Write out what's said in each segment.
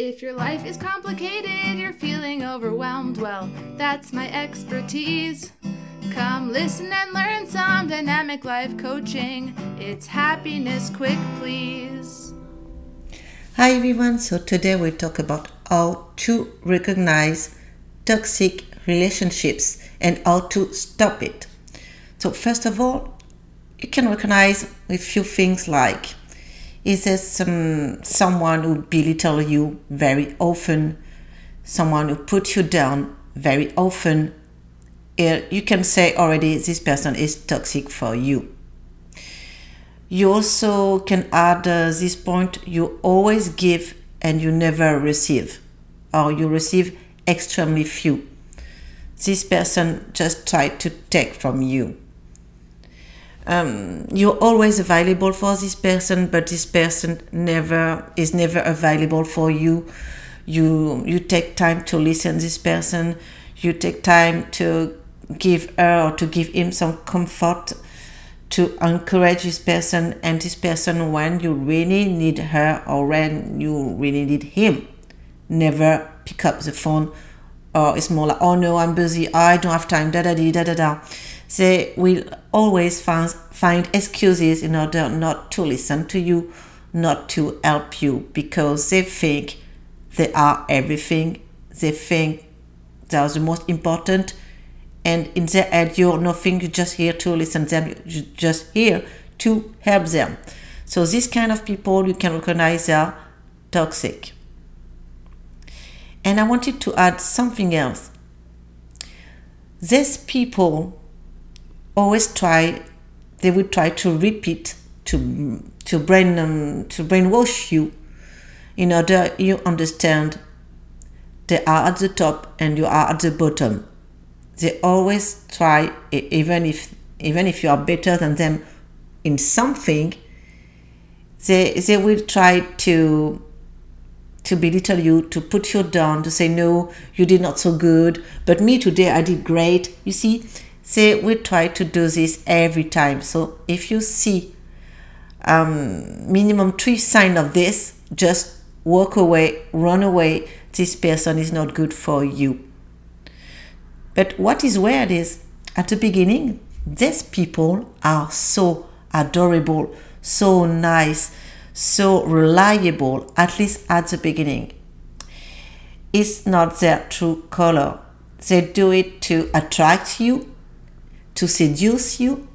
If your life is complicated, you're feeling overwhelmed, well, that's my expertise. Come listen and learn some dynamic life coaching. It's happiness quick, please. Hi everyone, so today we talk about how to recognize toxic relationships and how to stop it. So, first of all, you can recognize a few things like is there some someone who belittle you very often, someone who put you down very often? You can say already this person is toxic for you. You also can add uh, this point you always give and you never receive, or you receive extremely few. This person just tried to take from you um, you're always available for this person, but this person never is never available for you. You you take time to listen this person. You take time to give her or to give him some comfort, to encourage this person and this person when you really need her or when you really need him. Never pick up the phone or it's more like, oh no, I'm busy, I don't have time, da da da da da they will always find, find excuses in order not to listen to you, not to help you, because they think they are everything. They think they are the most important. And in their head, you're nothing, you're just here to listen to them, you're just here to help them. So, this kind of people you can recognize they are toxic. And I wanted to add something else. These people always try they would try to repeat to to brain um, to brainwash you in order you understand they are at the top and you are at the bottom. They always try even if even if you are better than them in something they they will try to to belittle you to put you down to say no you did not so good but me today i did great. You see say we try to do this every time. So if you see um, minimum three sign of this just walk away run away this person is not good for you. But what is weird is at the beginning these people are so adorable so nice so reliable at least at the beginning. It's not their true color. They do it to attract you to seduce you.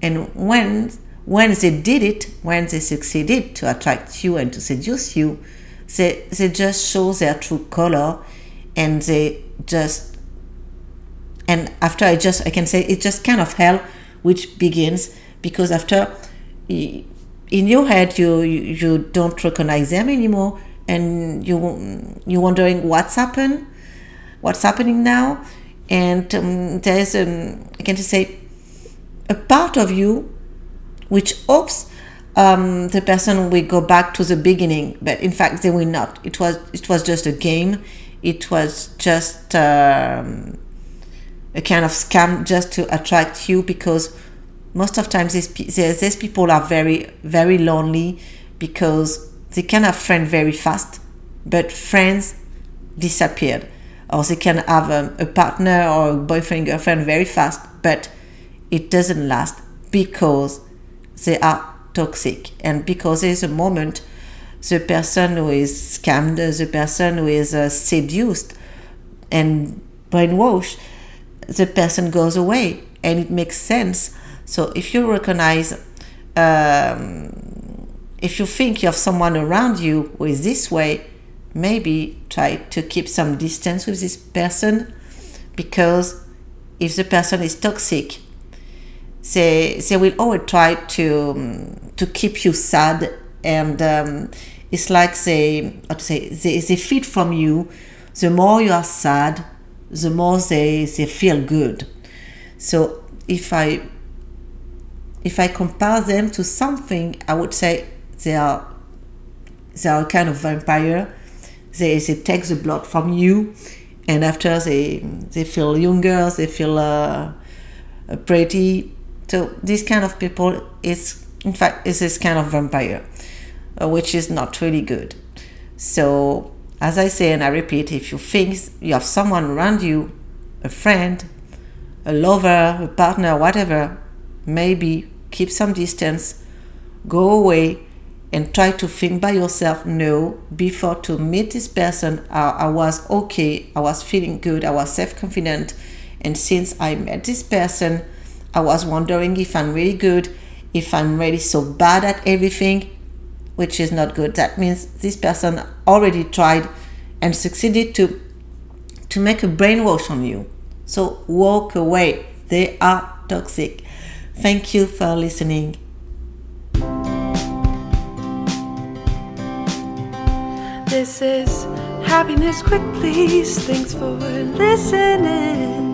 And when when they did it, when they succeeded to attract you and to seduce you, they, they just show their true color and they just and after I just I can say it's just kind of hell which begins because after in your head you, you, don't recognize them anymore and you you're wondering what's happened what's happening now and um, there's um, I can say a part of you which hopes um, the person will go back to the beginning, but in fact they will not. It was it was just a game. It was just um, a kind of scam just to attract you because most of times these, these people are very very lonely because they can have friends very fast, but friends disappeared or they can have a, a partner or a boyfriend girlfriend very fast but it doesn't last because they are toxic. And because there's a moment the person who is scammed the person who is uh, seduced and brainwashed the person goes away. And it makes sense. So if you recognize um, if you think you have someone around you who is this way maybe try to keep some distance with this person because if the person is toxic they they will always try to um, to keep you sad and um, it's like they how to say they, they feed from you. The more you are sad the more they, they feel good. So if i if i compare them to something i would say they are they are a kind of vampire they, they take the blood from you and after they they feel younger they feel uh, pretty. So this kind of people is in fact is this kind of vampire uh, which is not really good. So As I say and I repeat, if you think you have someone around you, a friend, a lover, a partner, whatever, maybe keep some distance, go away, and try to think by yourself no before to meet this person I, I was okay i was feeling good i was self-confident and since i met this person i was wondering if i'm really good if i'm really so bad at everything which is not good. That means this person already tried and succeeded to to make a brainwash on you. So walk away. They are toxic. Thank you for listening This is Happiness quick, please. Thanks for listening.